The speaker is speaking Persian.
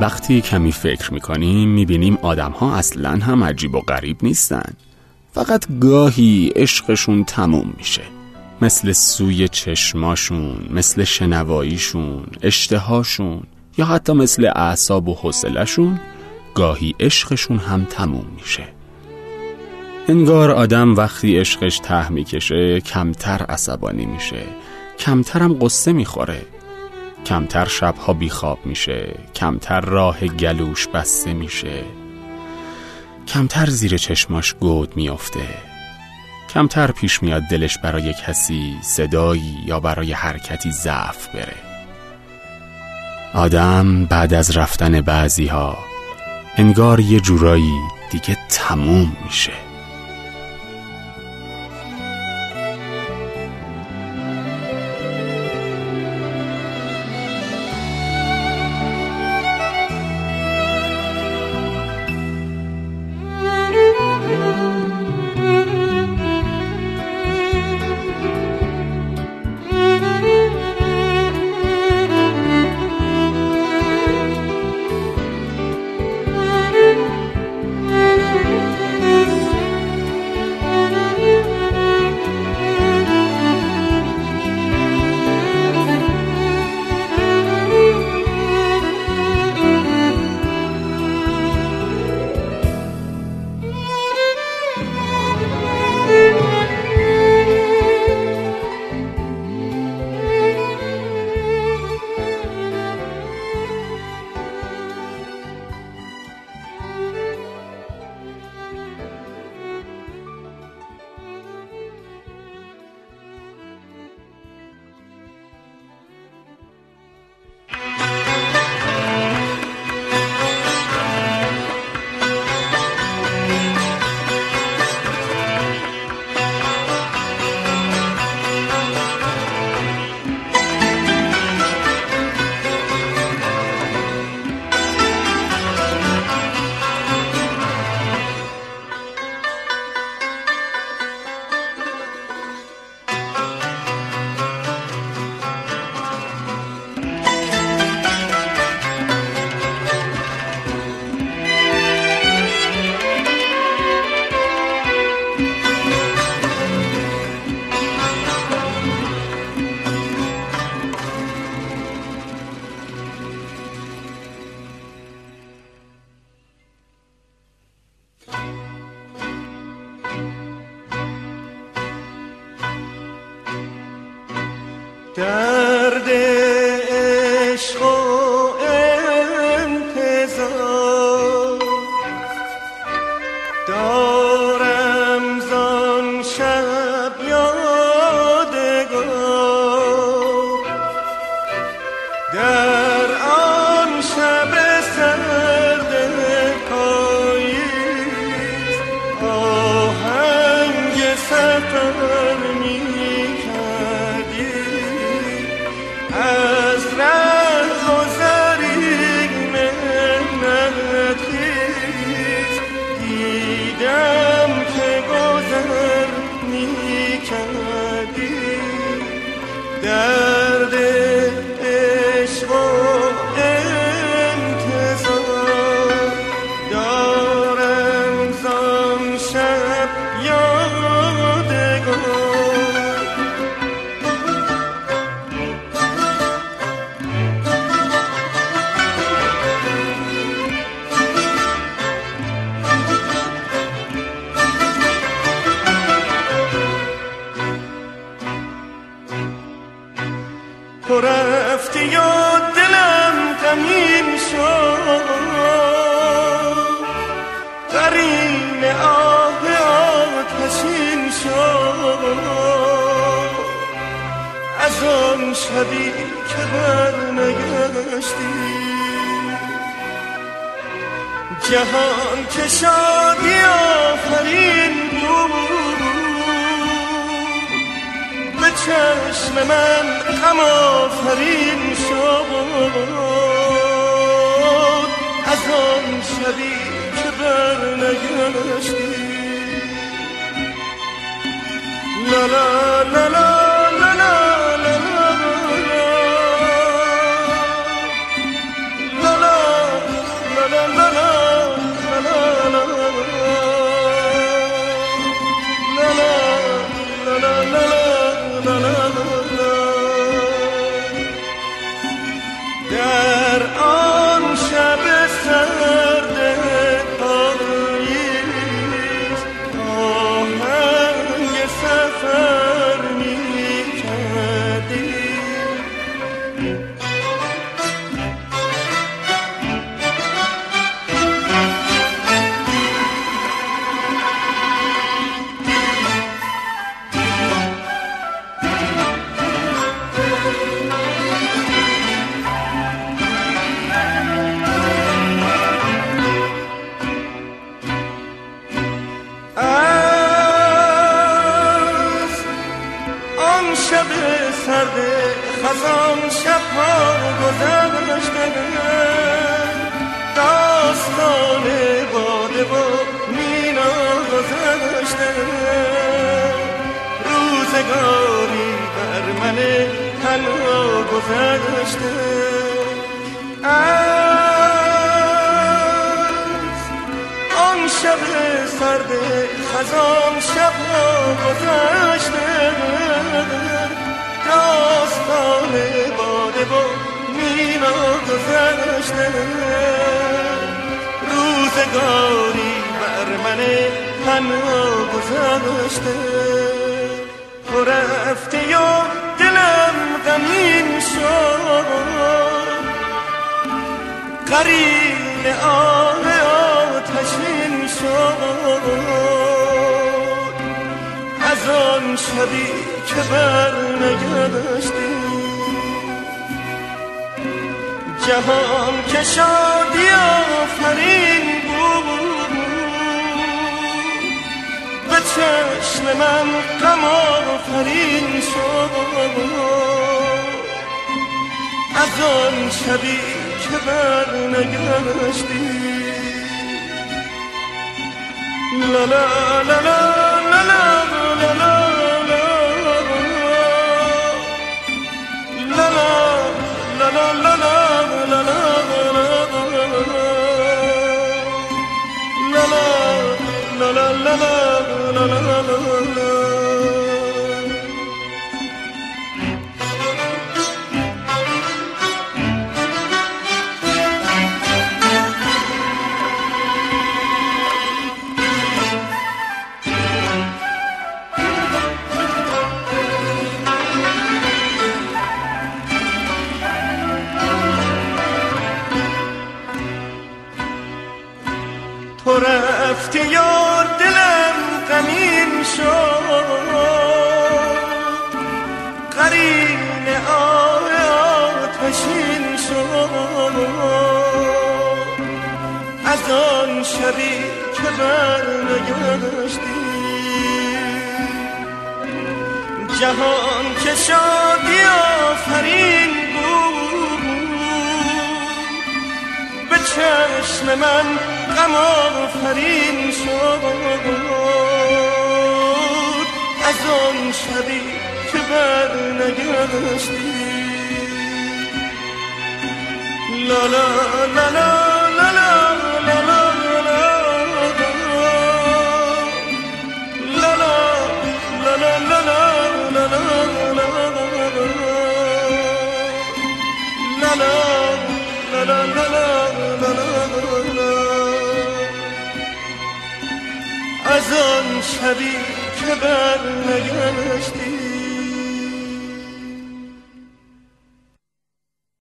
وقتی کمی فکر می‌کنیم می‌بینیم آدم ها اصلا هم عجیب و غریب نیستن. فقط گاهی عشقشون تموم میشه. مثل سوی چشماشون مثل شنواییشون اشتهاشون یا حتی مثل اعصاب و حوصلهشون گاهی عشقشون هم تموم میشه. انگار آدم وقتی عشقش ته می‌کشه کمتر عصبانی میشه. کمترم قصه می‌خوره. کمتر شبها بیخواب میشه کمتر راه گلوش بسته میشه. کمتر زیر چشماش گود میافته. کمتر پیش میاد دلش برای کسی صدایی یا برای حرکتی ضعف بره. آدم بعد از رفتن بعضی ها انگار یه جورایی دیگه تموم میشه. درد عشق و انتظار. دارم زان شب یادگار. تو رفتی و دلم غمین شد. قرین آه آتشین شد. از آن شبی که بر نگشتی جهان که شادی آفرین چشم من غم آفرین شد از آن شبی که بر نگشتی لا لا لا لا لا لا لا لا لا سرد خزان شبها گذشته. داستان باده و مینا گذشته. روزگاری بر من تنها گذشته. آن شب سرد خزان شبها گذشته. داستان باده و مینا گذشته. روزگاری بر من تنها گذشته. تو رفته و دلم غمین شد. قرین آه آتشین. شبی که بر نگشتی جهان که شادی آفرین بود به چشم من غم آفرین شد از آن شبی که بر نگشتی لا لا لا لا لا لا تو رفتی یا دلم غمین شد. قرین آه آتشین شد. از آن شبی که بر نگشتی جهان که شادی آفرین بود. به چشم من غم آفرین شد از آن شبی که بر نگشتی لا لا لا لا لا لا لا از شبی که بر نگشتی.